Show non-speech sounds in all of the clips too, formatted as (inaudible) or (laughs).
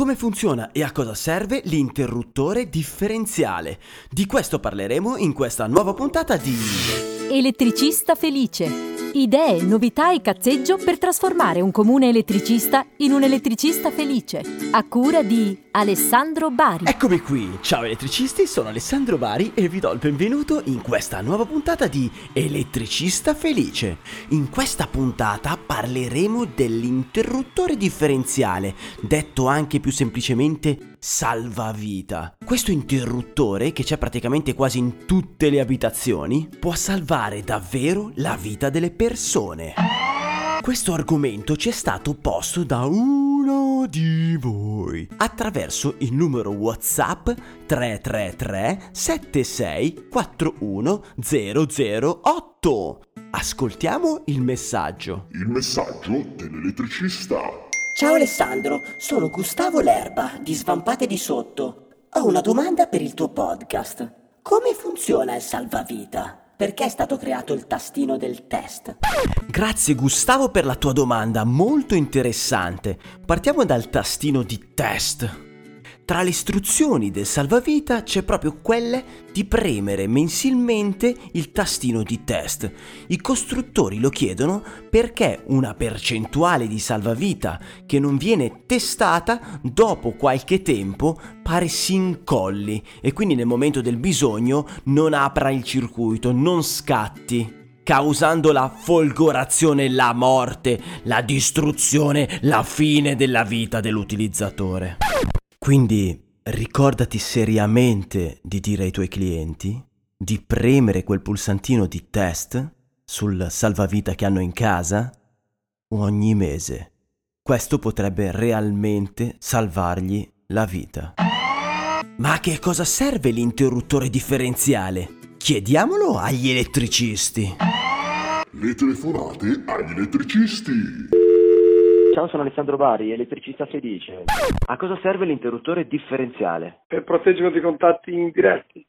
Come funziona e a cosa serve l'interruttore differenziale? Di questo parleremo in questa nuova puntata di Elettricista felice. Idee, novità e cazzeggio per trasformare un comune elettricista in un elettricista felice. A cura di Alessandro Bari. Eccomi qui, ciao elettricisti, sono Alessandro Bari e vi do il benvenuto in questa nuova puntata di Elettricista Felice. In questa puntata parleremo dell'interruttore differenziale, detto anche più semplicemente salvavita. Questo interruttore, che c'è praticamente quasi in tutte le abitazioni, può salvare davvero la vita delle persone. Questo argomento ci è stato posto da uno di voi attraverso il numero WhatsApp 333 76 41 008. Ascoltiamo il messaggio. Il messaggio dell'elettricista. Ciao Alessandro, sono Gustavo Lerba di Svampate di Sotto. Ho una domanda per il tuo podcast. Come funziona il salvavita? Perché è stato creato il tastino del test? Grazie Gustavo per la tua domanda, molto interessante. Partiamo dal tastino di test. Tra le istruzioni del salvavita c'è proprio quelle di premere mensilmente il tastino di test. I costruttori lo chiedono perché una percentuale di salvavita che non viene testata dopo qualche tempo pare si incolli e quindi nel momento del bisogno non apra il circuito, non scatti causando la folgorazione, la morte, la distruzione, la fine della vita dell'utilizzatore. Quindi ricordati seriamente di dire ai tuoi clienti di premere quel pulsantino di test sul salvavita che hanno in casa ogni mese. Questo potrebbe realmente salvargli la vita. Ma a che cosa serve l'interruttore differenziale? Chiediamolo agli elettricisti. Le telefonate agli elettricisti. Ciao, sono Alessandro Bari, elettricista felice. A cosa serve l'interruttore differenziale? per proteggere dei contatti indiretti.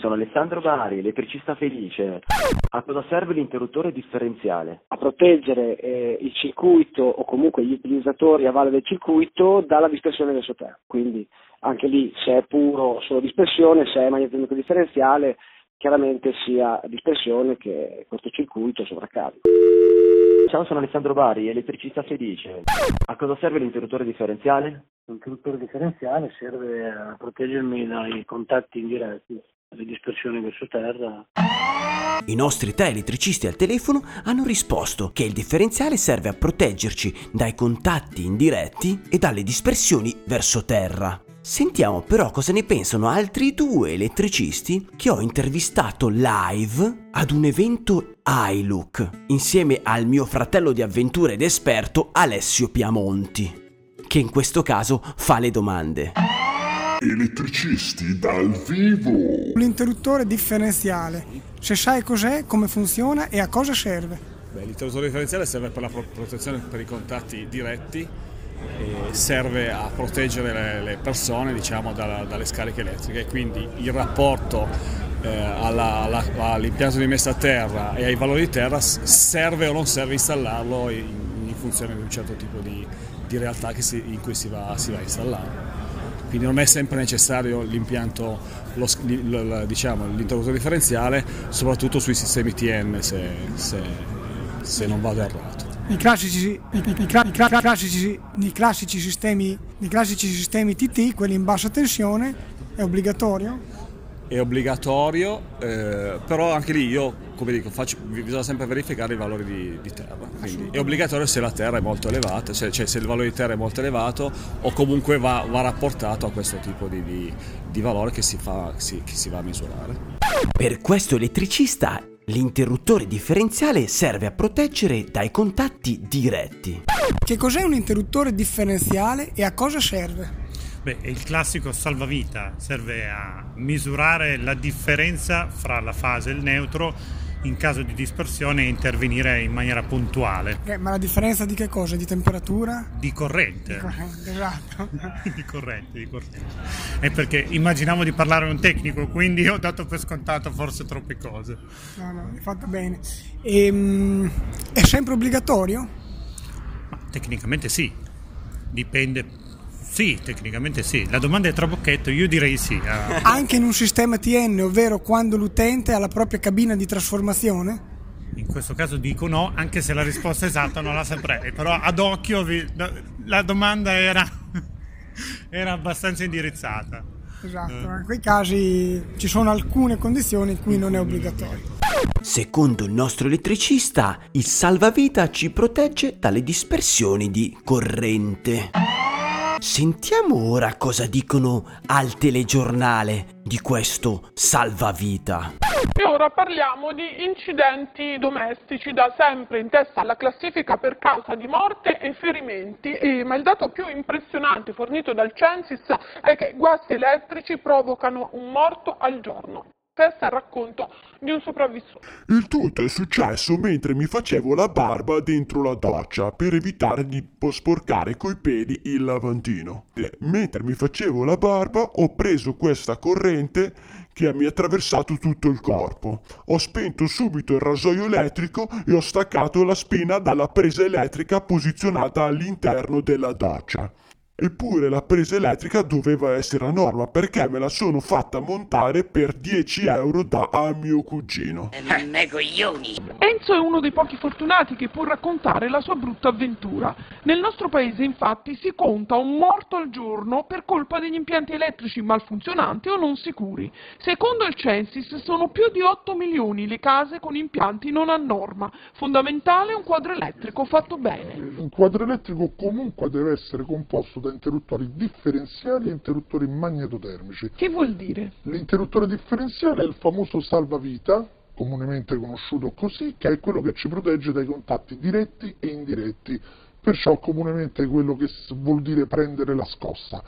Sono Alessandro Bari, elettricista felice. A cosa serve l'interruttore differenziale? A proteggere eh, il circuito o comunque gli utilizzatori a valle del circuito dalla dispersione verso terra. Quindi anche lì se è puro solo dispersione, se è magnetomico differenziale, chiaramente sia dispersione che questo circuito sovraccarico. Ciao, sono Alessandro Bari, elettricista felice. A cosa serve l'interruttore differenziale? L'interruttore differenziale serve a proteggermi dai contatti indiretti, dalle dispersioni verso terra. I nostri tre elettricisti al telefono hanno risposto che il differenziale serve a proteggerci dai contatti indiretti e dalle dispersioni verso terra. Sentiamo però cosa ne pensano altri due elettricisti che ho intervistato live ad un evento iLook insieme al mio fratello di avventura ed esperto Alessio Piamonti, che in questo caso fa le domande. Elettricisti dal vivo. L'interruttore differenziale, se sai cos'è, come funziona e a cosa serve. Beh, l'interruttore differenziale serve per la pro- protezione per i contatti diretti serve a proteggere le, persone diciamo, dalle scariche elettriche quindi il rapporto eh, all'impianto di messa a terra e ai valori di terra serve o non serve installarlo in, funzione di un certo tipo di, realtà in cui si va, a installare. Quindi non è sempre necessario l'impianto, lo- lo- diciamo, l'interruttore differenziale, soprattutto sui sistemi TN se, se- se non vado errato. I classici, i, i- i cla- i cla- classici- i classici sistemi, i classici sistemi TT, quelli in bassa tensione, è obbligatorio. È obbligatorio, eh, però anche lì io, come dico, faccio- bisogna sempre verificare i valori di, di terra. Quindi è obbligatorio se la terra è molto elevata, se, cioè se il valore di terra è molto elevato o comunque va, va rapportato a questo tipo di, di- di valore che si, fa, si- che si va a misurare. Per questo elettricista l'interruttore differenziale serve a proteggere dai contatti diretti. Che cos'è un interruttore differenziale e a cosa serve? Beh, il classico salvavita serve a misurare la differenza fra la fase e il neutro in caso di dispersione intervenire in maniera puntuale. Eh, ma la differenza di che cosa? Di temperatura? Di corrente. Esatto. (laughs) di corrente, di corrente. È perché immaginavo di parlare a un tecnico, quindi ho dato per scontato forse troppe cose. No, no, hai fatto bene. Ehm, è sempre obbligatorio? Ma tecnicamente sì, dipende Sì, tecnicamente sì. La domanda è trabocchetto, io direi sì. Uh... (laughs) Anche in un sistema TN, ovvero quando l'utente ha la propria cabina di trasformazione? In questo caso dico no, anche se la risposta esatta non la saprei, però ad occhio vi... la domanda era, (laughs) era abbastanza indirizzata. Esatto, in quei casi ci sono alcune condizioni in cui non è obbligatorio. Secondo il nostro elettricista, il salvavita ci protegge dalle dispersioni di corrente. Sentiamo ora cosa dicono al telegiornale di questo salvavita. E ora parliamo di incidenti domestici, da sempre in testa alla classifica per causa di morte e ferimenti, e, ma il dato più impressionante fornito dal Censis è che guasti elettrici provocano un morto al giorno. È il racconto di un sopravvissuto. Il tutto è successo mentre mi facevo la barba dentro la doccia per evitare di sporcare coi peli il lavandino. Mentre mi facevo la barba ho preso questa corrente che mi ha attraversato tutto il corpo. Ho spento subito il rasoio elettrico e ho staccato la spina dalla presa elettrica posizionata all'interno della doccia. Eppure la presa elettrica doveva essere a norma perché me la sono fatta montare per 10 euro da a mio cugino. Enzo è uno dei pochi fortunati che può raccontare la sua brutta avventura. Nel nostro paese infatti si conta un morto al giorno per colpa degli impianti elettrici malfunzionanti o non sicuri. Secondo il Censis sono più di 8 milioni le case con impianti non a norma. Fondamentale un quadro elettrico fatto bene. Un quadro elettrico comunque deve essere composto da interruttori differenziali e interruttori magnetotermici. Che vuol dire? L'interruttore differenziale è il famoso salvavita, comunemente conosciuto così, che è quello che ci protegge dai contatti diretti e indiretti. Perciò comunemente quello che vuol dire prendere la scossa.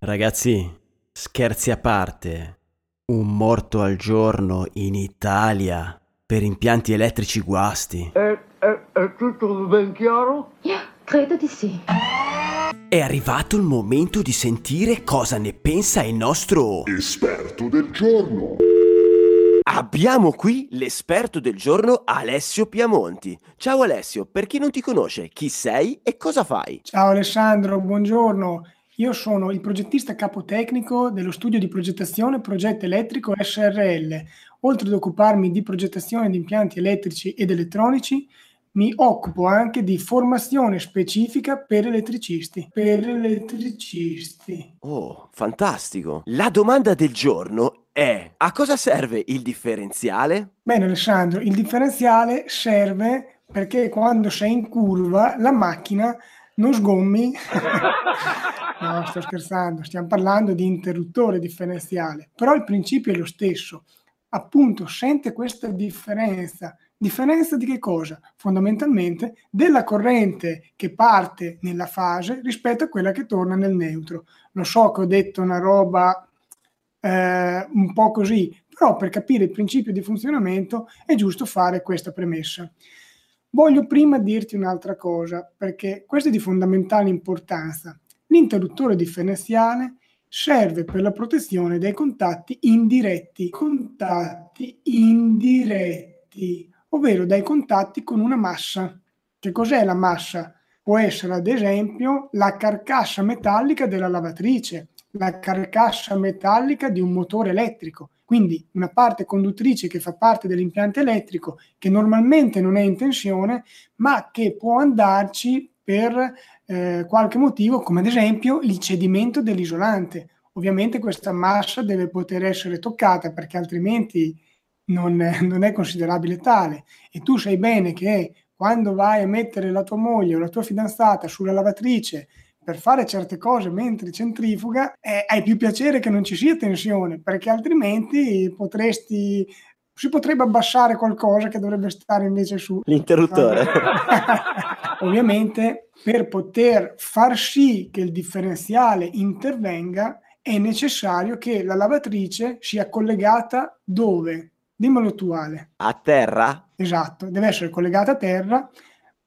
Ragazzi, scherzi a parte, un morto al giorno in Italia per impianti elettrici guasti. È, è, è tutto ben chiaro? Yeah, credo di sì. È arrivato il momento di sentire cosa ne pensa il nostro esperto del giorno. Abbiamo qui l'esperto del giorno Alessio Piamonti. Ciao Alessio, per chi non ti conosce, chi sei e cosa fai? Ciao Alessandro, buongiorno. Io sono il progettista capotecnico dello studio di progettazione Progetto Elettrico SRL. Oltre ad occuparmi di progettazione di impianti elettrici ed elettronici, mi occupo anche di formazione specifica per elettricisti. Per elettricisti. Oh, fantastico. La domanda del giorno è: a cosa serve il differenziale? Bene, Alessandro, il differenziale serve perché quando sei in curva la macchina non sgommi. (laughs) no, sto scherzando, stiamo parlando di interruttore differenziale, però il principio è lo stesso. Appunto, sente questa differenza Differenza di che cosa? Fondamentalmente della corrente che parte nella fase rispetto a quella che torna nel neutro. Lo so che ho detto una roba eh, un po' così, però per capire il principio di funzionamento è giusto fare questa premessa. Voglio prima dirti un'altra cosa, perché questo è di fondamentale importanza. L'interruttore differenziale serve per la protezione dei contatti indiretti. Contatti indiretti ovvero dai contatti con una massa. Che cos'è la massa? Può essere ad esempio la carcassa metallica della lavatrice, la carcassa metallica di un motore elettrico, quindi una parte conduttrice che fa parte dell'impianto elettrico che normalmente non è in tensione, ma che può andarci per eh, qualche motivo, come ad esempio il cedimento dell'isolante. Ovviamente questa massa deve poter essere toccata perché altrimenti non è, non è considerabile tale e tu sai bene che quando vai a mettere la tua moglie o la tua fidanzata sulla lavatrice per fare certe cose mentre centrifuga, eh, hai più piacere che non ci sia tensione, perché altrimenti potresti si potrebbe abbassare qualcosa che dovrebbe stare invece su l'interruttore. (laughs) Ovviamente per poter far sì che il differenziale intervenga è necessario che la lavatrice sia collegata dove? Dimmelo tu Ale. A terra? Esatto, deve essere collegata a terra,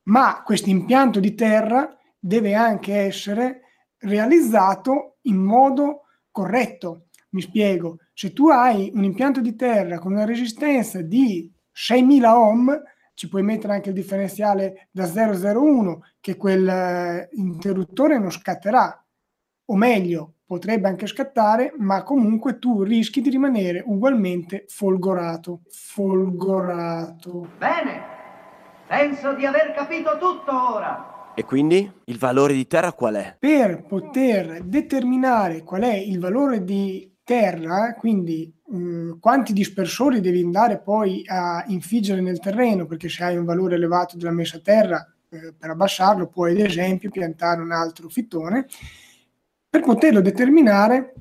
ma questo impianto di terra deve anche essere realizzato in modo corretto. Mi spiego, se tu hai un impianto di terra con una resistenza di 6000 ohm, ci puoi mettere anche il differenziale da 001 che quel eh, interruttore non scatterà. o meglio, potrebbe anche scattare, ma comunque tu rischi di rimanere ugualmente folgorato. Folgorato. Bene, penso di aver capito tutto ora. E quindi il valore di terra qual è? Per poter determinare qual è il valore di terra, quindi mh, quanti dispersori devi andare poi a infiggere nel terreno, perché se hai un valore elevato della messa a terra, eh, per abbassarlo puoi ad esempio piantare un altro fittone per poterlo determinare,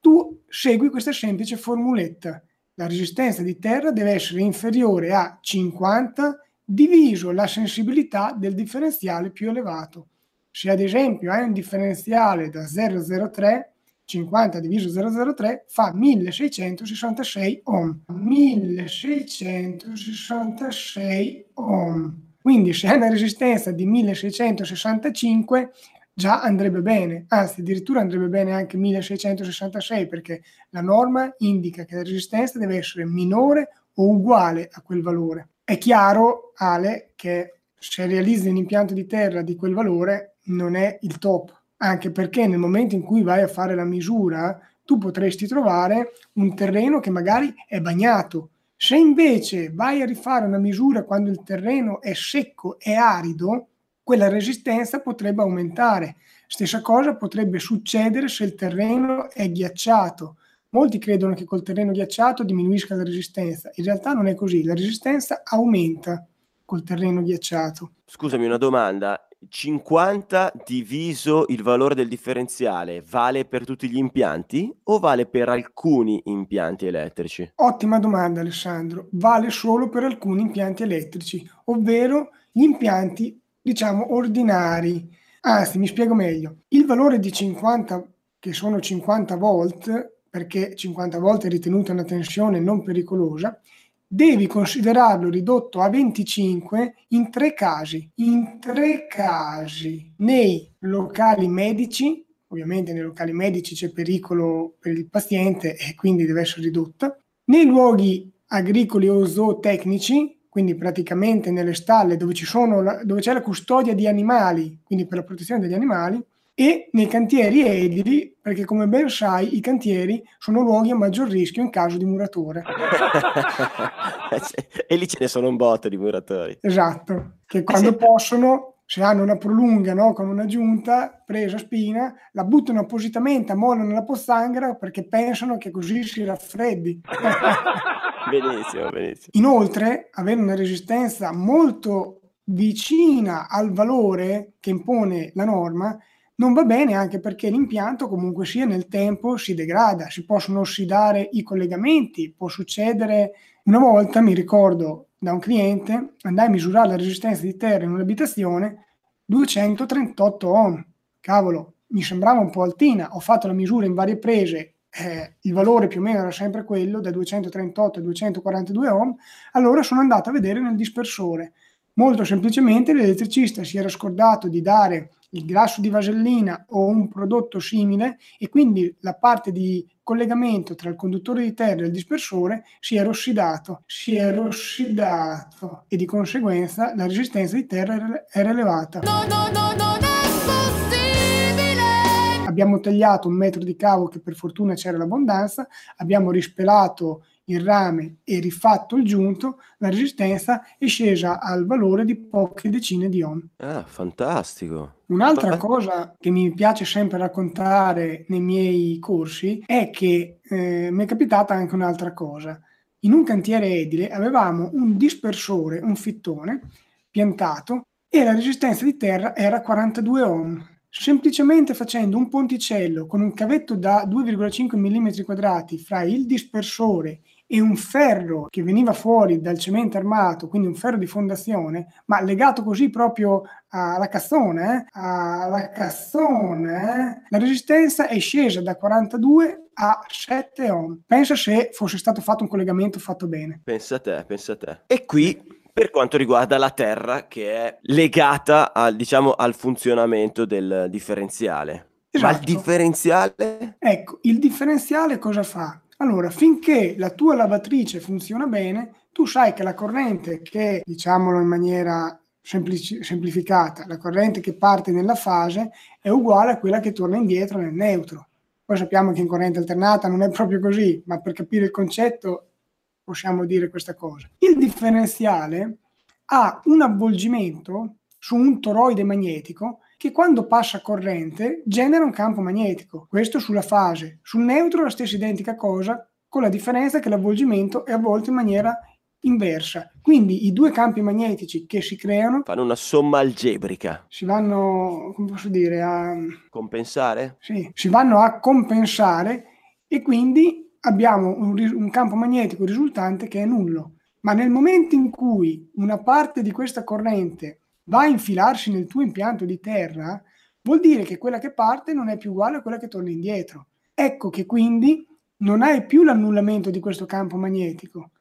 tu segui questa semplice formuletta. La resistenza di terra deve essere inferiore a 50 diviso la sensibilità del differenziale più elevato. Se ad esempio hai un differenziale da 003, 50 diviso 003 fa 1666 ohm. 1666 ohm. Quindi se hai una resistenza di 1665 già andrebbe bene, anzi addirittura andrebbe bene anche 1666 perché la norma indica che la resistenza deve essere minore o uguale a quel valore. È chiaro, Ale, che se realizzi un impianto di terra di quel valore non è il top, anche perché nel momento in cui vai a fare la misura tu potresti trovare un terreno che magari è bagnato. Se invece vai a rifare una misura quando il terreno è secco e arido, quella resistenza potrebbe aumentare. Stessa cosa potrebbe succedere se il terreno è ghiacciato. Molti credono che col terreno ghiacciato diminuisca la resistenza, in realtà non è così, la resistenza aumenta col terreno ghiacciato. Scusami, una domanda. 50 diviso il valore del differenziale vale per tutti gli impianti o vale per alcuni impianti elettrici? Ottima domanda Alessandro, vale solo per alcuni impianti elettrici, ovvero gli impianti diciamo ordinari. Anzi, mi spiego meglio. Il valore di 50, che sono 50 volt, perché 50 volt è ritenuta una tensione non pericolosa, devi considerarlo ridotto a 25 in tre casi. In tre casi. Nei locali medici, ovviamente nei locali medici c'è pericolo per il paziente e quindi deve essere ridotta. Nei luoghi agricoli o zootecnici, quindi praticamente nelle stalle dove, la, dove, c'è la custodia di animali, quindi per la protezione degli animali, e nei cantieri edili, perché come ben sai i cantieri sono luoghi a maggior rischio in caso di muratore. (laughs) e lì ce ne sono un botto di muratori. Esatto, che quando possono se hanno una prolunga no, con una giunta presa spina, la buttano appositamente a molo nella pozzanghera perché pensano che così si raffreddi. (laughs) benissimo, benissimo. Inoltre, avere una resistenza molto vicina al valore che impone la norma non va bene anche perché l'impianto comunque sia nel tempo si degrada, si possono ossidare i collegamenti, può succedere una volta, mi ricordo, da un cliente, andai a misurare la resistenza di terra in un'abitazione 238 ohm. Cavolo, mi sembrava un po' altina. Ho fatto la misura in varie prese, eh, il valore più o meno era sempre quello, da 238 a 242 ohm. Allora sono andato a vedere nel dispersore. Molto semplicemente l'elettricista si era scordato di dare il grasso di vasellina o un prodotto simile e quindi la parte di collegamento tra il conduttore di terra e il dispersore si era ossidato, si era ossidato e di conseguenza la resistenza di terra era elevata. No, no, no, non è possibile! Abbiamo tagliato un metro di cavo che per fortuna c'era l'abbondanza, abbiamo rispelato il rame e rifatto il giunto, la resistenza è scesa al valore di poche decine di ohm. Ah, fantastico. Un'altra cosa che mi piace sempre raccontare nei miei corsi è che eh, mi è capitata anche un'altra cosa. In un cantiere edile avevamo un dispersore, un fittone piantato e la resistenza di terra era 42 ohm. Semplicemente facendo un ponticello con un cavetto da 2,5 mm quadrati fra il dispersore e un ferro che veniva fuori dal cemento armato, quindi un ferro di fondazione, ma legato così proprio alla cassone, eh? alla cassone, eh? la resistenza è scesa da 42 a 7 ohm. Pensa se fosse stato fatto un collegamento fatto bene. Pensa a te, pensa a te. E qui per quanto riguarda la terra che è legata al, diciamo, al funzionamento del differenziale. Esatto. Ma il esatto. differenziale? Ecco, il differenziale cosa fa? Allora, finché la tua lavatrice funziona bene, tu sai che la corrente che, diciamolo in maniera semplici- semplificata, la corrente che parte nella fase è uguale a quella che torna indietro nel neutro. Poi sappiamo che in corrente alternata non è proprio così, ma per capire il concetto possiamo dire questa cosa. Il differenziale ha un avvolgimento su un toroide magnetico che quando passa corrente genera un campo magnetico. Questo sulla fase. Sul neutro la stessa identica cosa, con la differenza che l'avvolgimento è avvolto in maniera inversa. Quindi i due campi magnetici che si creano Fanno una somma algebrica. si vanno, come posso dire, a, Compensare? sì, si vanno a compensare e quindi abbiamo un, un campo magnetico risultante che è nullo. Ma nel momento in cui una parte di questa corrente va a infilarsi nel tuo impianto di terra, vuol dire che quella che parte non è più uguale a quella che torna indietro. Ecco che quindi non hai più l'annullamento di questo campo magnetico.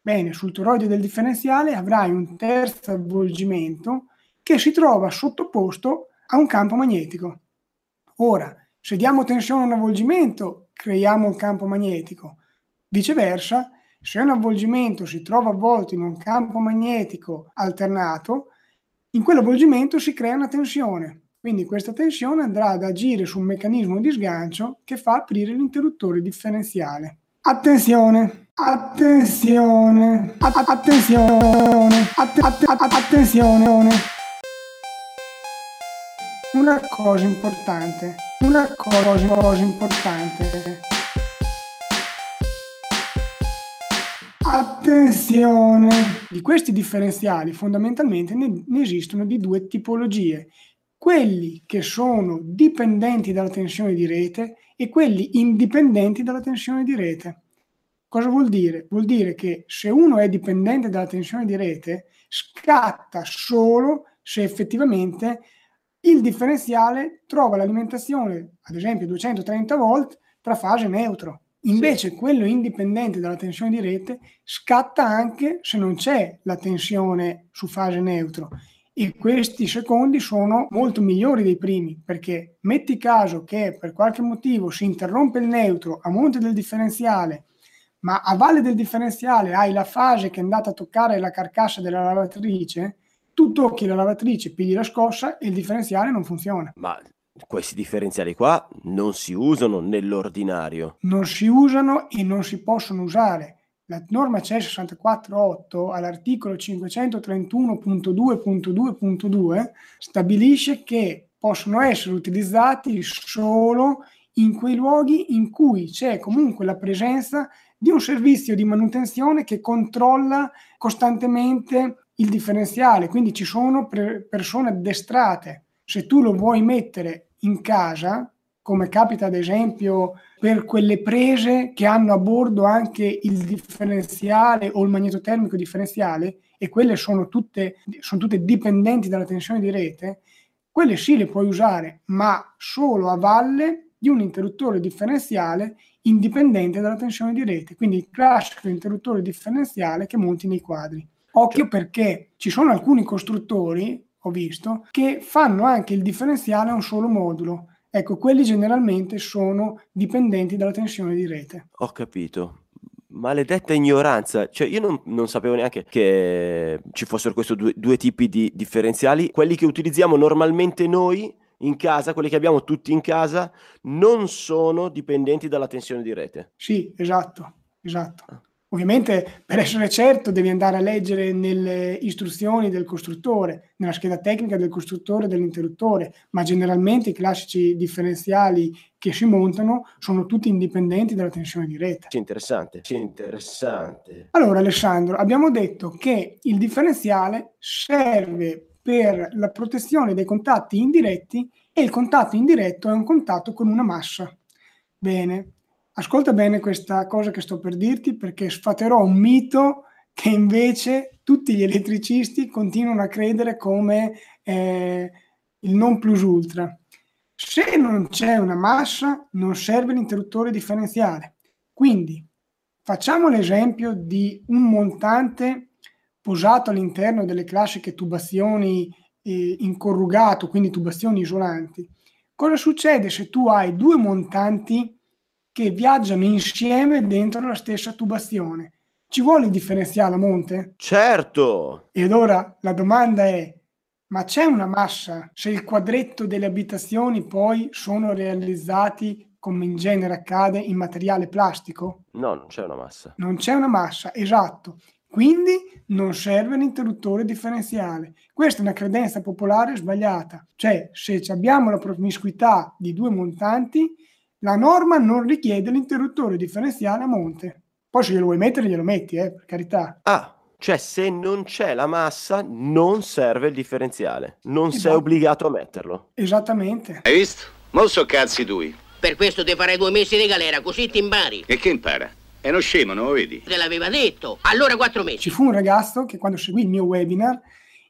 Bene, sul toroide del differenziale avrai un terzo avvolgimento che si trova sottoposto a un campo magnetico. Ora, se diamo tensione a un avvolgimento, creiamo un campo magnetico. Viceversa, se un avvolgimento si trova avvolto in un campo magnetico alternato, in quell'avvolgimento si crea una tensione. Quindi questa tensione andrà ad agire su un meccanismo di sgancio che fa aprire l'interruttore differenziale. Attenzione, attenzione, attenzione, att- att- att- attenzione. Una cosa importante, una cosa importante. Attenzione! Di questi differenziali fondamentalmente ne, ne esistono di due tipologie. Quelli che sono dipendenti dalla tensione di rete e quelli indipendenti dalla tensione di rete. Cosa vuol dire? Vuol dire che se uno è dipendente dalla tensione di rete, scatta solo se effettivamente il differenziale trova l'alimentazione, ad esempio 230 volt, tra fase neutro. Invece quello indipendente dalla tensione di rete scatta anche se non c'è la tensione su fase neutro e questi secondi sono molto migliori dei primi perché metti caso che per qualche motivo si interrompe il neutro a monte del differenziale ma a valle del differenziale hai la fase che è andata a toccare la carcassa della lavatrice tu tocchi la lavatrice, pigli la scossa e il differenziale non funziona. Ma questi differenziali qua non si usano nell'ordinario. Non si usano e non si possono usare. La norma CE 648 all'articolo 531.2.2.2 stabilisce che possono essere utilizzati solo in quei luoghi in cui c'è comunque la presenza di un servizio di manutenzione che controlla costantemente il differenziale, quindi ci sono persone addestrate. Se tu lo vuoi mettere in casa, come capita ad esempio per quelle prese che hanno a bordo anche il differenziale o il magnetotermico differenziale, e quelle sono tutte, sono tutte dipendenti dalla tensione di rete, quelle sì le puoi usare, ma solo a valle di un interruttore differenziale indipendente dalla tensione di rete, quindi il classico interruttore differenziale che monti nei quadri. Occhio perché ci sono alcuni costruttori, ho visto, che fanno anche il differenziale a un solo modulo. Ecco, quelli generalmente sono dipendenti dalla tensione di rete. Ho capito. Maledetta ignoranza, cioè io non, non sapevo neanche che ci fossero questi due, due tipi di differenziali. Quelli che utilizziamo normalmente noi in casa, quelli che abbiamo tutti in casa, non sono dipendenti dalla tensione di rete. Sì, esatto, esatto. Ovviamente per essere certo devi andare a leggere nelle istruzioni del costruttore, nella scheda tecnica del costruttore dell'interruttore, ma generalmente i classici differenziali che si montano sono tutti indipendenti dalla tensione di rete. Sì, interessante, sì, interessante. Allora Alessandro, abbiamo detto che il differenziale serve per la protezione dei contatti indiretti e il contatto indiretto è un contatto con una massa. Bene, ascolta bene questa cosa che sto per dirti perché sfaterò un mito che invece tutti gli elettricisti continuano a credere come eh, il non plus ultra. Se non c'è una massa, non serve l'interruttore differenziale. Quindi facciamo l'esempio di un montante posato all'interno delle classiche tubazioni eh, in corrugato, quindi tubazioni isolanti. Cosa succede se tu hai due montanti che viaggiano insieme dentro la stessa tubazione? Ci vuole il differenziale a monte? Certo! Ed ora la domanda è, Ma c'è una massa? Se il quadretto delle abitazioni poi sono realizzati, come in genere accade, in materiale plastico? No, non c'è una massa. Non c'è una massa, esatto. Quindi non serve l'interruttore differenziale. Questa è una credenza popolare sbagliata. Cioè, se abbiamo la promiscuità di due montanti, la norma non richiede l'interruttore differenziale a monte. Poi se glielo vuoi mettere, glielo metti, eh, per carità. Ah, cioè se non c'è la massa non serve il differenziale. Non Esatto. sei obbligato a metterlo. Esattamente. Hai visto? Mo so cazzi tui. Per questo ti farei due mesi di galera, così ti impari. E che impara? È uno scemo, non lo vedi? Te l'aveva detto. Allora quattro mesi. Ci fu un ragazzo che quando seguì il mio webinar,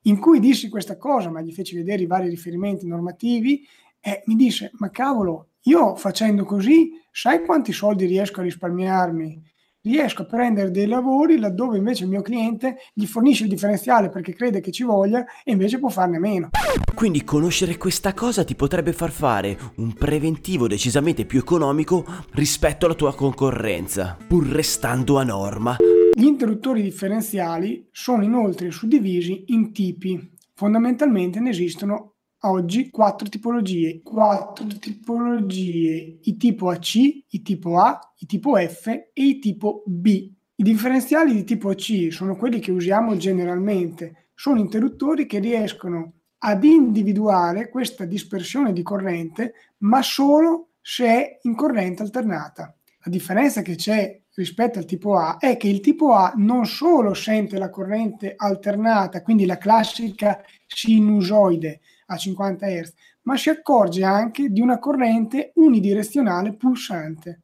in cui dissi questa cosa, ma gli feci vedere i vari riferimenti normativi, e mi disse, ma cavolo, io facendo così, sai quanti soldi riesco a risparmiarmi? Riesco a prendere dei lavori laddove invece il mio cliente gli fornisce il differenziale perché crede che ci voglia e invece può farne meno. Quindi conoscere questa cosa ti potrebbe far fare un preventivo decisamente più economico rispetto alla tua concorrenza, pur restando a norma. Gli interruttori differenziali sono inoltre suddivisi in tipi. Fondamentalmente ne esistono oggi quattro tipologie. Quattro tipologie, i tipo AC, i tipo A, i tipo F e i tipo B. I differenziali di tipo AC sono quelli che usiamo generalmente. Sono interruttori che riescono ad individuare questa dispersione di corrente, ma solo se è in corrente alternata. La differenza che c'è rispetto al tipo A è che il tipo A non solo sente la corrente alternata, quindi la classica sinusoide a 50 Hz, ma si accorge anche di una corrente unidirezionale pulsante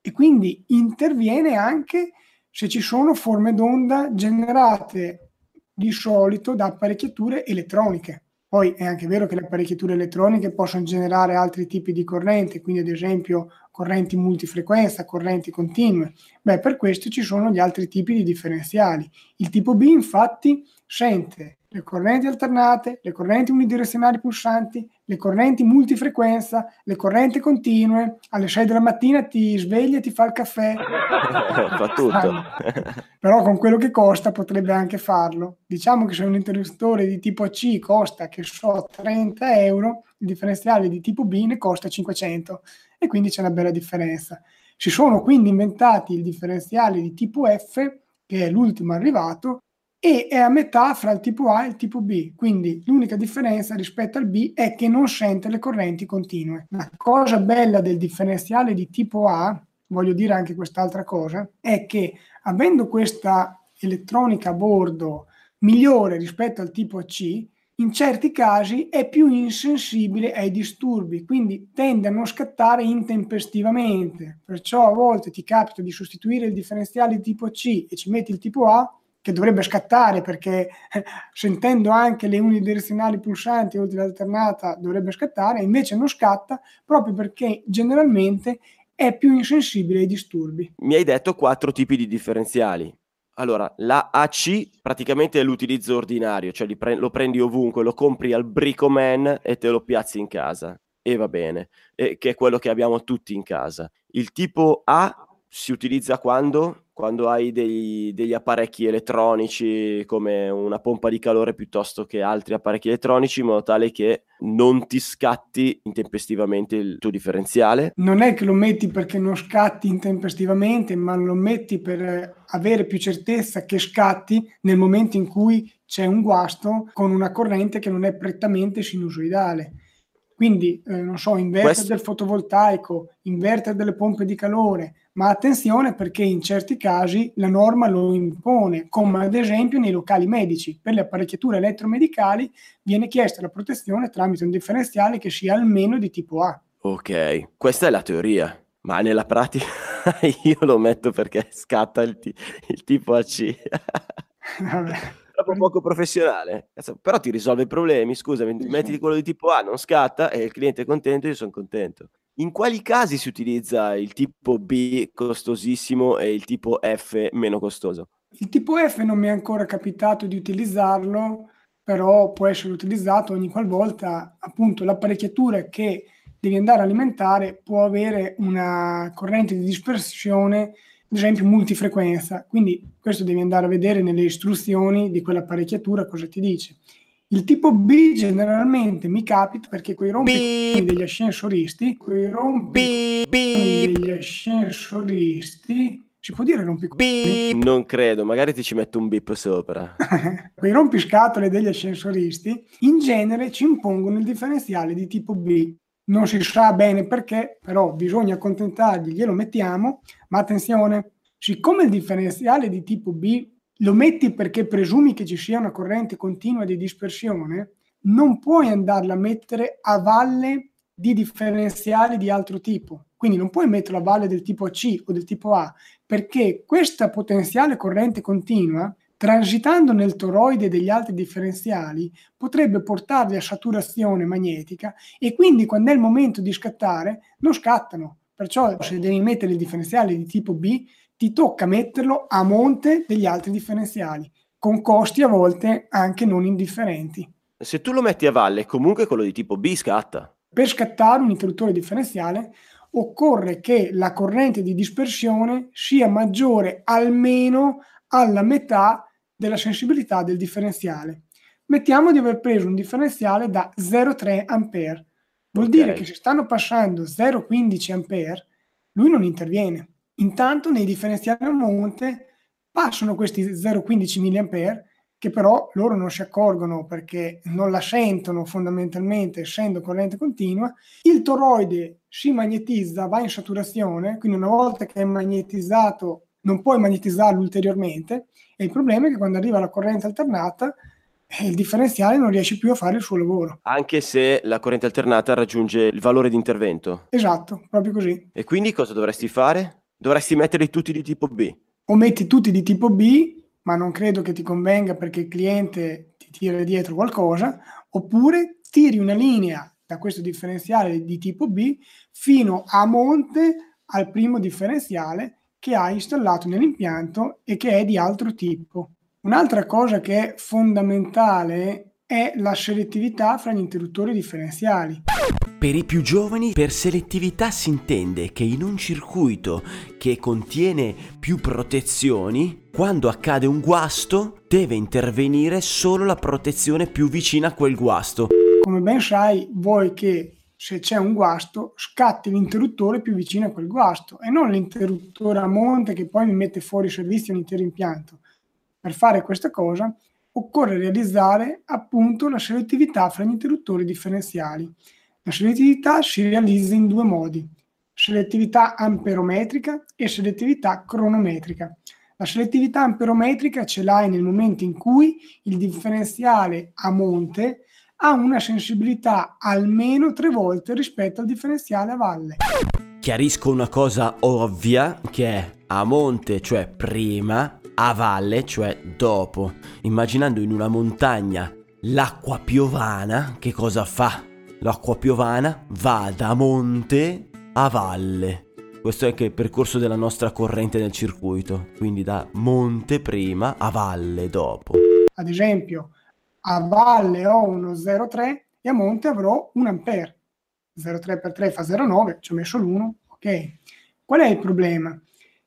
e quindi interviene anche se ci sono forme d'onda generate di solito da apparecchiature elettroniche. Poi è anche vero che le apparecchiature elettroniche possono generare altri tipi di corrente, quindi ad esempio correnti multifrequenza, correnti continue. Beh, per questo ci sono gli altri tipi di differenziali. Il tipo B infatti sente le correnti alternate, le correnti unidirezionali pulsanti, le correnti multifrequenza, le correnti continue. Alle 6 della mattina ti sveglia e ti fa il caffè. (laughs) Fa tutto. Però con quello che costa potrebbe anche farlo. Diciamo che se un interruttore di tipo C costa, che so, 30 euro, il differenziale di tipo B ne costa 500 e quindi c'è una bella differenza. Si sono quindi inventati il differenziale di tipo F, che è l'ultimo arrivato, e è a metà fra il tipo A e il tipo B. Quindi l'unica differenza rispetto al B è che non sente le correnti continue. La cosa bella del differenziale di tipo A, voglio dire anche quest'altra cosa, è che avendo questa elettronica a bordo migliore rispetto al tipo C, in certi casi è più insensibile ai disturbi, quindi tende a non scattare intempestivamente. Perciò a volte ti capita di sostituire il differenziale di tipo C e ci metti il tipo A, che dovrebbe scattare perché (laughs) sentendo anche le unidirezionali pulsanti oltre all'alternata dovrebbe scattare, invece non scatta proprio perché generalmente è più insensibile ai disturbi. Mi hai detto quattro tipi di differenziali. Allora, la AC praticamente è l'utilizzo ordinario, cioè pre- lo prendi ovunque, lo compri al Bricoman e te lo piazzi in casa. E va bene, e che è quello che abbiamo tutti in casa. Il tipo A si utilizza quando? Quando hai dei- degli apparecchi elettronici come una pompa di calore piuttosto che altri apparecchi elettronici in modo tale che non ti scatti intempestivamente il tuo differenziale. Non è che lo metti perché non scatti intempestivamente, ma lo metti per avere più certezza che scatti nel momento in cui c'è un guasto con una corrente che non è prettamente sinusoidale. Quindi, eh, non so, inverter Questo- del fotovoltaico, inverter delle pompe di calore, ma attenzione perché in certi casi la norma lo impone, come ad esempio nei locali medici. Per le apparecchiature elettromedicali viene chiesta la protezione tramite un differenziale che sia almeno di tipo A. Ok, questa è la teoria, ma nella pratica (laughs) io lo metto perché scatta il, ti- il tipo AC. (laughs) Vabbè. Troppo poco professionale. Cazzo, Però ti risolve i problemi, scusami, metti quello di tipo A, non scatta e il cliente è contento io sono contento. In quali casi si utilizza il tipo B costosissimo e il tipo F meno costoso? Il tipo F non mi è ancora capitato di utilizzarlo, però può essere utilizzato ogni qualvolta appunto l'apparecchiatura che devi andare a alimentare può avere una corrente di dispersione, ad esempio multifrequenza. Quindi questo devi andare a vedere nelle istruzioni di quell'apparecchiatura cosa ti dice. Il tipo B generalmente mi capita perché quei rompi degli ascensoristi, quei rompi degli ascensoristi, si può dire rompi Non credo, magari ti ci metto un bip sopra. (laughs) quei rompiscatole degli ascensoristi in genere ci impongono il differenziale di tipo B. Non si sa bene perché, però bisogna accontentargli, glielo mettiamo, ma attenzione, siccome il differenziale di tipo B lo metti perché presumi che ci sia una corrente continua di dispersione, non puoi andarla a mettere a valle di differenziali di altro tipo. Quindi non puoi metterlo a valle del tipo C o del tipo A, perché questa potenziale corrente continua, transitando nel toroide degli altri differenziali, potrebbe portarli a saturazione magnetica e quindi quando è il momento di scattare, non scattano. Perciò se devi mettere il differenziale di tipo B, ti tocca metterlo a monte degli altri differenziali, con costi a volte anche non indifferenti. Se tu lo metti a valle, comunque quello di tipo B scatta. Per scattare un interruttore differenziale occorre che la corrente di dispersione sia maggiore almeno alla metà della sensibilità del differenziale. Mettiamo di aver preso un differenziale da 0,3 A. Vuol okay. dire che se stanno passando 0,15 A, lui non interviene. Intanto nei differenziali a monte passano questi 0,15 mA che però loro non si accorgono perché non la sentono fondamentalmente essendo corrente continua, il toroide si magnetizza, va in saturazione, quindi una volta che è magnetizzato non puoi magnetizzarlo ulteriormente e il problema è che quando arriva la corrente alternata eh, il differenziale non riesce più a fare il suo lavoro. Anche se la corrente alternata raggiunge il valore di intervento. Esatto, proprio così. E quindi cosa dovresti fare? Dovresti metterli tutti di tipo B. O metti tutti di tipo B, ma non credo che ti convenga perché il cliente ti tira dietro qualcosa, oppure tiri una linea da questo differenziale di tipo B fino a monte al primo differenziale che hai installato nell'impianto e che è di altro tipo. Un'altra cosa che è fondamentale è la selettività fra gli interruttori differenziali. Per i più giovani, per selettività si intende che in un circuito che contiene più protezioni, quando accade un guasto, deve intervenire solo la protezione più vicina a quel guasto. Come ben sai, vuoi che se c'è un guasto scatti l'interruttore più vicino a quel guasto e non l'interruttore a monte che poi mi mette fuori servizio un intero impianto. Per fare questa cosa occorre realizzare appunto la selettività fra gli interruttori differenziali. La selettività si realizza in due modi, selettività amperometrica e selettività cronometrica. La selettività amperometrica ce l'hai nel momento in cui il differenziale a monte ha una sensibilità almeno tre volte rispetto al differenziale a valle. Chiarisco una cosa ovvia che è a monte, cioè prima, a valle, cioè dopo. Immaginando in una montagna l'acqua piovana, che cosa fa? l'acqua piovana va da monte a valle. Questo è anche il percorso della nostra corrente nel circuito, quindi da monte prima a valle dopo. Ad esempio, a valle ho uno 0,3 e a monte avrò un ampere. 0,3 per 3 fa 0,9, ci ho messo l'1, ok. Qual è il problema?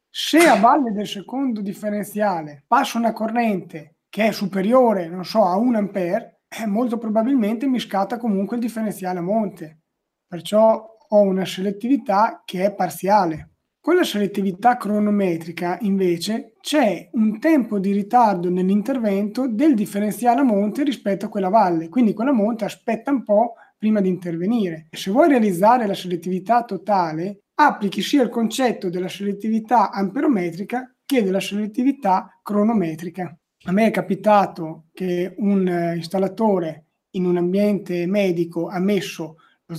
Se a valle del secondo differenziale passa una corrente che è superiore, non so, a 1 ampere, eh, molto probabilmente mi scatta comunque il differenziale a monte. Perciò ho una selettività che è parziale. Con la selettività cronometrica, invece, c'è un tempo di ritardo nell'intervento del differenziale a monte rispetto a quella valle, quindi quella monte aspetta un po' prima di intervenire. Se vuoi realizzare la selettività totale, applichi sia il concetto della selettività amperometrica che della selettività cronometrica. A me è capitato che un eh, installatore in un ambiente medico ha messo lo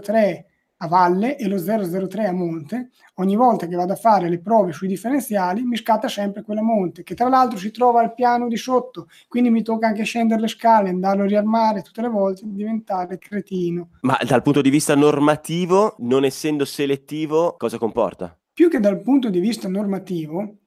003 a valle e lo 003 a monte, ogni volta che vado a fare le prove sui differenziali mi scatta sempre quella monte, che tra l'altro si trova al piano di sotto, quindi mi tocca anche scendere le scale, andarlo a riarmare tutte le volte e diventare cretino. Ma dal punto di vista normativo, non essendo selettivo, cosa comporta? Più che dal punto di vista normativo,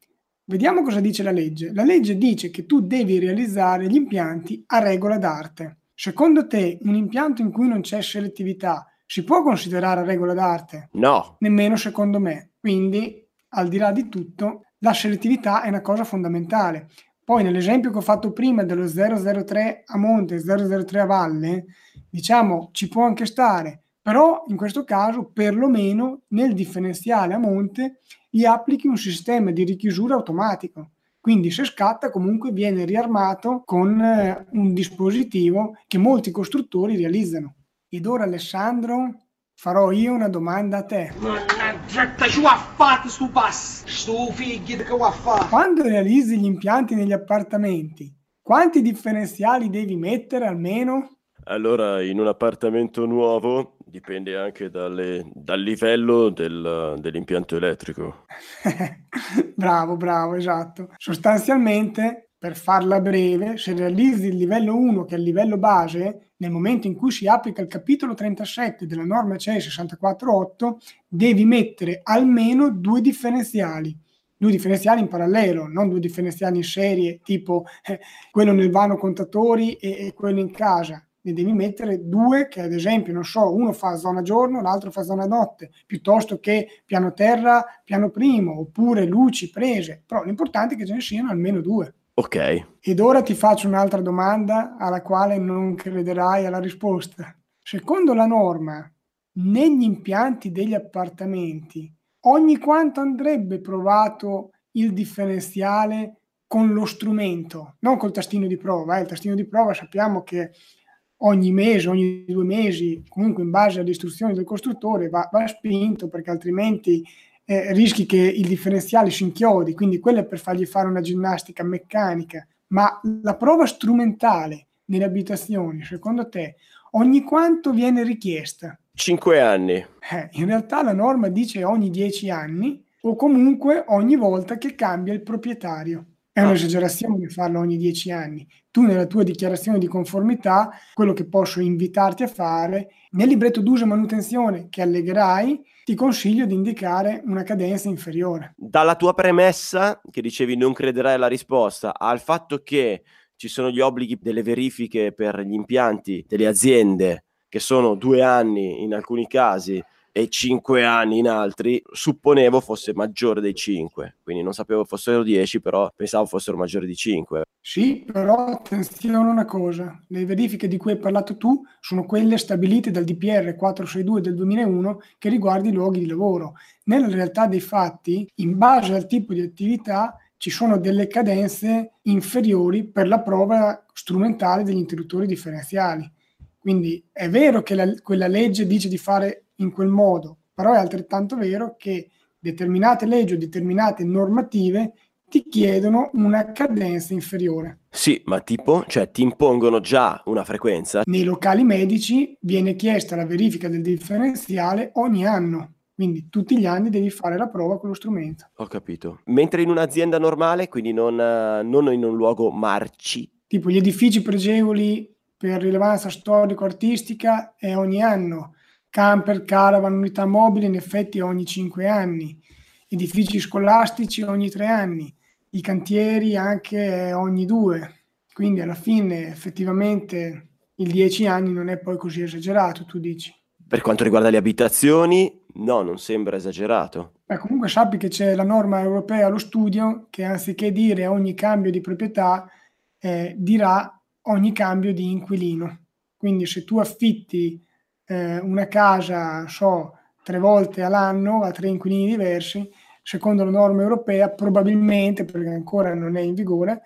Vediamo cosa dice la legge. La legge dice che tu devi realizzare gli impianti a regola d'arte. Secondo te un impianto in cui non c'è selettività si può considerare regola d'arte? No. Nemmeno secondo me. Quindi, al di là di tutto, la selettività è una cosa fondamentale. Poi nell'esempio che ho fatto prima dello 003 a monte e 003 a valle, diciamo ci può anche stare, però in questo caso perlomeno nel differenziale a monte gli applichi un sistema di richiusura automatico. Quindi se scatta comunque viene riarmato con eh, un dispositivo che molti costruttori realizzano. Ed ora Alessandro farò io una domanda a te. Quando realizzi gli impianti negli appartamenti, quanti differenziali devi mettere almeno? Allora, in un appartamento nuovo dipende anche dalle- dal livello del- dell'impianto elettrico. (laughs) bravo, bravo, esatto. Sostanzialmente, per farla breve, se realizzi il livello 1 che è il livello base, nel momento in cui si applica il capitolo 37 della norma CE 648, devi mettere almeno due differenziali. Due differenziali in parallelo, non due differenziali in serie, tipo eh, quello nel vano contatori e, e quello in casa ne devi mettere due che ad esempio, non so, uno fa zona giorno, l'altro fa zona notte, piuttosto che piano terra, piano primo, oppure luci prese, però l'importante è che ce ne siano almeno due. Ok. Ed ora ti faccio un'altra domanda alla quale non crederai alla risposta. Secondo la norma, negli impianti degli appartamenti, ogni quanto andrebbe provato il differenziale con lo strumento, non col tastino di prova. Eh. Il tastino di prova sappiamo che ogni mese, ogni due mesi, comunque in base alle istruzioni del costruttore, va, va spinto perché altrimenti eh, rischi che il differenziale si inchiodi, quindi quello è per fargli fare una ginnastica meccanica, ma la prova strumentale nelle abitazioni, secondo te, ogni quanto viene richiesta? Cinque anni. Eh, in realtà la norma dice ogni dieci anni o comunque ogni volta che cambia il proprietario. È un'esagerazione farlo ogni dieci anni. Tu nella tua dichiarazione di conformità, quello che posso invitarti a fare, nel libretto d'uso e manutenzione che allegherai, ti consiglio di indicare una cadenza inferiore. Dalla tua premessa, che dicevi non crederai alla risposta, al fatto che ci sono gli obblighi delle verifiche per gli impianti delle aziende, che sono due anni in alcuni casi, e 5 anni in altri, supponevo fosse maggiore dei 5, quindi non sapevo fossero 10, però pensavo fossero maggiori di 5. Sì, però attenzione a una cosa, le verifiche di cui hai parlato tu sono quelle stabilite dal DPR 462 del 2001 che riguarda i luoghi di lavoro. Nella realtà dei fatti, in base al tipo di attività, ci sono delle cadenze inferiori per la prova strumentale degli interruttori differenziali. Quindi è vero che la, quella legge dice di fare in quel modo, però è altrettanto vero che determinate leggi o determinate normative ti chiedono una cadenza inferiore. Sì, ma tipo, cioè ti impongono già una frequenza? Nei locali medici viene chiesta la verifica del differenziale ogni anno, quindi tutti gli anni devi fare la prova con lo strumento. Ho capito. Mentre in un'azienda normale, quindi non, eh, non in un luogo marci? Tipo gli edifici pregevoli per rilevanza storico-artistica è ogni anno, camper, caravan, unità mobili in effetti ogni 5 anni, edifici scolastici ogni 3 anni, i cantieri anche ogni 2. Quindi alla fine effettivamente il 10 anni non è poi così esagerato, tu dici. Per quanto riguarda le abitazioni, no, non sembra esagerato. Beh, comunque sappi che c'è la norma europea allo studio che anziché dire ogni cambio di proprietà eh, dirà ogni cambio di inquilino. Quindi se tu affitti eh, una casa, so, tre volte all'anno a tre inquilini diversi, secondo la norma europea, probabilmente, perché ancora non è in vigore,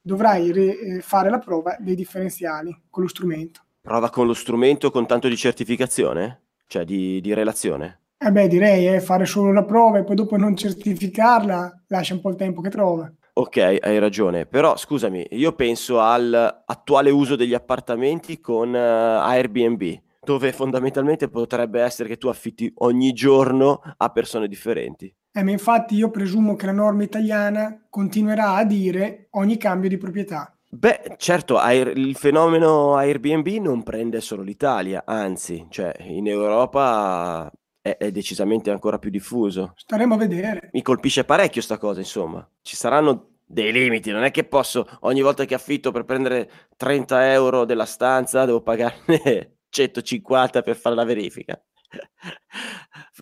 dovrai re- eh, fare la prova dei differenziali con lo strumento. Prova con lo strumento con tanto di certificazione? Cioè di, di relazione? Eh beh, direi eh, fare solo la prova e poi dopo non certificarla lascia un po' il tempo che trova. Ok, hai ragione, però scusami, io penso all'attuale uso degli appartamenti con uh, Airbnb dove fondamentalmente potrebbe essere che tu affitti ogni giorno a persone differenti. Eh, ma infatti io presumo che la norma italiana continuerà a dire ogni cambio di proprietà. Beh, certo, il fenomeno Airbnb non prende solo l'Italia, anzi, cioè in Europa è, è, decisamente ancora più diffuso. Staremo a vedere. Mi colpisce parecchio sta cosa, insomma. Ci saranno dei limiti, non è che posso ogni volta che affitto per prendere 30 euro della stanza devo pagarne 150 per fare la verifica.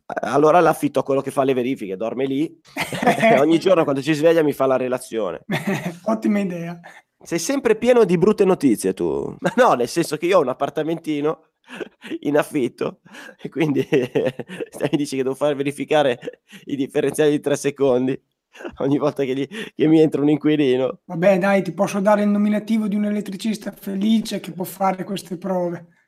allora l'affitto a quello che fa le verifiche, dorme lì (laughs) e ogni giorno quando ci sveglia mi fa la relazione. (laughs) Ottima idea. Sei sempre pieno di brutte notizie tu. Ma no, nel senso che io ho un appartamentino in affitto e quindi (laughs) mi dici che devo far verificare i differenziali di tre secondi ogni volta che, gli, che, mi entra un inquilino. Vabbè, dai, ti posso dare il nominativo di un elettricista felice che può fare queste prove.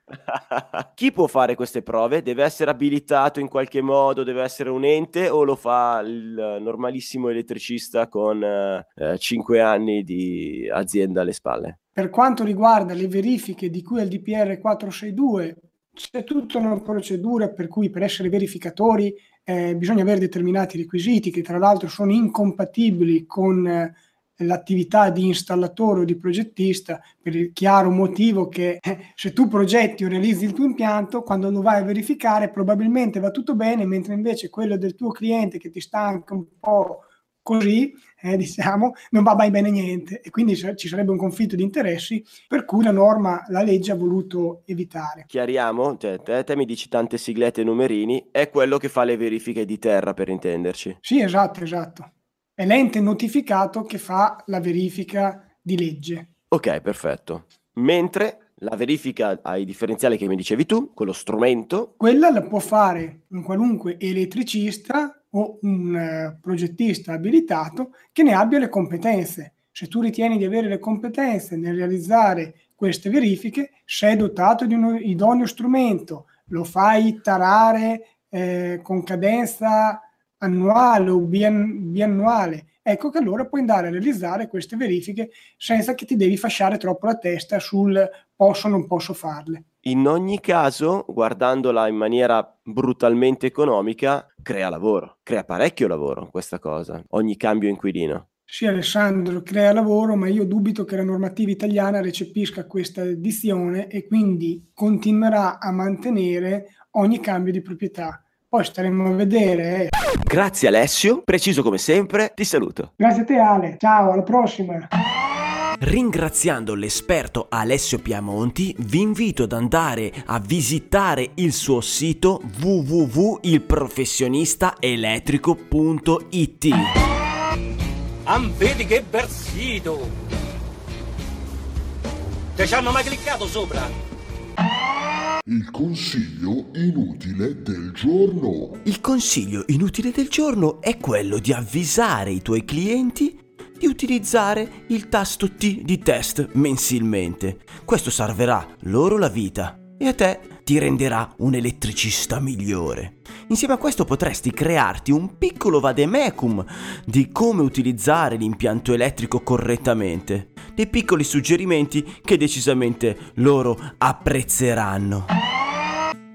Chi può fare queste prove? Deve essere abilitato in qualche modo, deve essere un ente o lo fa il normalissimo elettricista con eh, 5 anni di azienda alle spalle? Per quanto riguarda le verifiche di cui al DPR 462, c'è tutta una procedura per cui per essere verificatori eh, bisogna avere determinati requisiti che tra l'altro sono incompatibili con eh, l'attività di installatore o di progettista per il chiaro motivo che eh, se tu progetti o realizzi il tuo impianto, quando lo vai a verificare probabilmente va tutto bene, mentre invece quello del tuo cliente che ti sta anche un po' così, eh, (laughs) diciamo, non va mai bene niente e quindi ci sarebbe un conflitto di interessi per cui la norma, la legge ha voluto evitare. Chiariamo, cioè, te, te, mi dici tante siglette e numerini, è quello che fa le verifiche di terra per intenderci. Sì, esatto, esatto è l'ente notificato che fa la verifica di legge. Ok, perfetto. Mentre la verifica ai differenziali che mi dicevi tu, quello strumento. Quella la può fare un qualunque elettricista o un uh, progettista abilitato che ne abbia le competenze. Se tu ritieni di avere le competenze nel realizzare queste verifiche, sei dotato di un idoneo strumento, lo fai tarare eh, con cadenza annuale o bian- biannuale, ecco che allora puoi andare a realizzare queste verifiche senza che ti devi fasciare troppo la testa sul posso o non posso farle. In ogni caso, guardandola in maniera brutalmente economica, crea lavoro, crea parecchio lavoro questa cosa, ogni cambio inquilino. Sì, Alessandro, crea lavoro, ma io dubito che la normativa italiana recepisca questa edizione e quindi continuerà a mantenere ogni cambio di proprietà. Poi staremo a vedere. Grazie Alessio, preciso come sempre, ti saluto. Grazie a te Ale, ciao, alla prossima. Ringraziando l'esperto Alessio Piamonti, vi invito ad andare a visitare il suo sito www.ilprofessionistaelettrico.it. Am vedi che bel sito! Te ci hanno mai cliccato sopra? Il consiglio inutile del giorno. Il consiglio inutile del giorno è quello di avvisare i tuoi clienti di utilizzare il tasto T di test mensilmente. Questo salverà loro la vita e a te ti renderà un elettricista migliore. Insieme a questo potresti crearti un piccolo vademecum di come utilizzare l'impianto elettrico correttamente dei piccoli suggerimenti che decisamente loro apprezzeranno.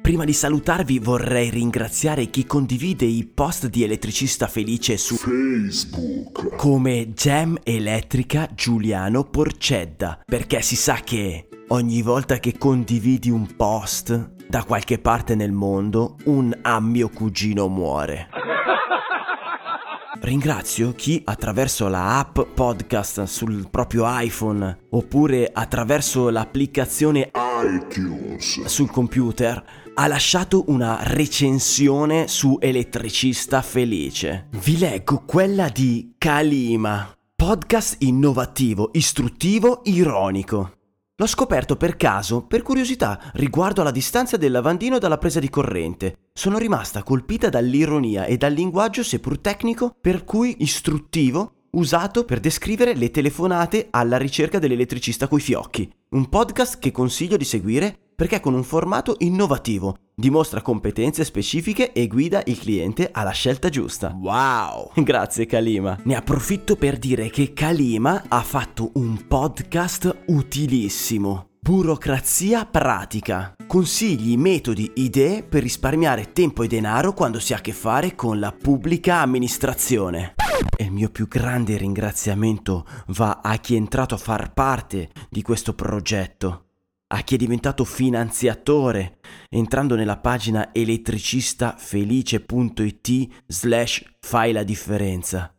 Prima di salutarvi vorrei ringraziare chi condivide i post di Elettricista Felice su Facebook. come Gem Elettrica Giuliano Porcedda, perché si sa che ogni volta che condividi un post da qualche parte nel mondo, un a mio cugino muore. (laughs) Ringrazio chi attraverso la app podcast sul proprio iPhone oppure attraverso l'applicazione iTunes. sul computer ha lasciato una recensione su Elettricista Felice. Vi leggo quella di Kalima, podcast innovativo, istruttivo, ironico. L'ho scoperto per caso, per curiosità, riguardo alla distanza del lavandino dalla presa di corrente. Sono rimasta colpita dall'ironia e dal linguaggio, seppur tecnico, per cui istruttivo, usato per descrivere le telefonate alla ricerca dell'elettricista coi fiocchi. Un podcast che consiglio di seguire perché con un formato innovativo dimostra competenze specifiche e guida il cliente alla scelta giusta. Wow! Grazie Kalima. Ne approfitto per dire che Kalima ha fatto un podcast utilissimo. Burocrazia pratica. Consigli, metodi, idee per risparmiare tempo e denaro quando si ha a che fare con la pubblica amministrazione. E il mio più grande ringraziamento va a chi è entrato a far parte di questo progetto a chi è diventato finanziatore entrando nella pagina elettricistafelice.it slash fai la differenza.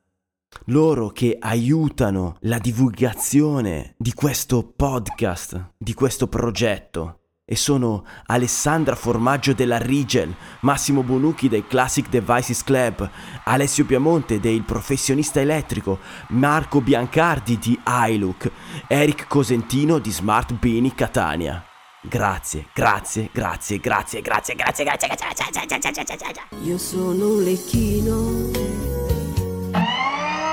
Loro che aiutano la divulgazione di questo podcast, di questo progetto e sono Alessandra Formaggio della Rigel, Massimo Bonucchi del Classic Devices Club, Alessio Piamonte del Professionista Elettrico, Marco Biancardi di iLook, Eric Cosentino di Smart Beni Catania. Grazie, grazie, grazie, grazie, grazie, grazie, grazie, grazie. Io sono un lecchino.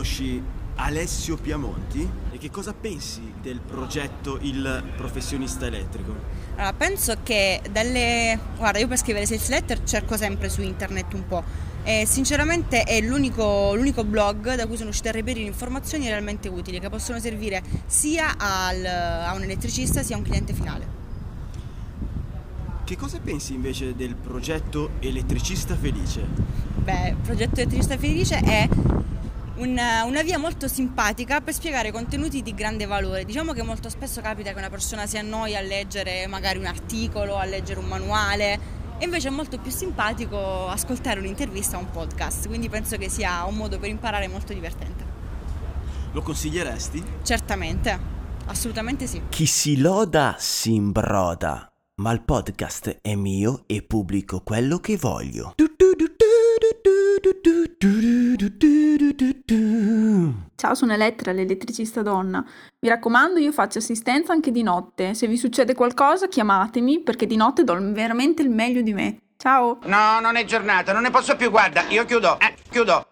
Conosci Alessio Piamonti? E che cosa pensi del progetto Il professionista elettrico? Allora, penso che dalle... Guarda, io per scrivere sales letter cerco sempre su internet un po'. E sinceramente è l'unico, l'unico blog da cui sono riuscita a reperire informazioni realmente utili che possono servire sia al, a un elettricista sia a un cliente finale. Che cosa pensi invece del progetto Elettricista Felice? Beh, il progetto Elettricista Felice è una, una, via molto simpatica per spiegare contenuti di grande valore. Diciamo che molto spesso capita che una persona si annoia a leggere magari un articolo, a leggere un manuale, e invece è molto più simpatico ascoltare un'intervista o un podcast, quindi penso che sia un modo per imparare molto divertente. Lo consiglieresti? Certamente, assolutamente sì. Chi si loda si imbroda, ma il podcast è mio e pubblico quello che voglio. Ciao, sono Elettra, l'elettricista donna. Mi raccomando, io faccio assistenza anche di notte. Se vi succede qualcosa, chiamatemi perché di notte do veramente il meglio di me. Ciao! No, non è giornata, non ne posso più, guarda, io chiudo, eh, chiudo.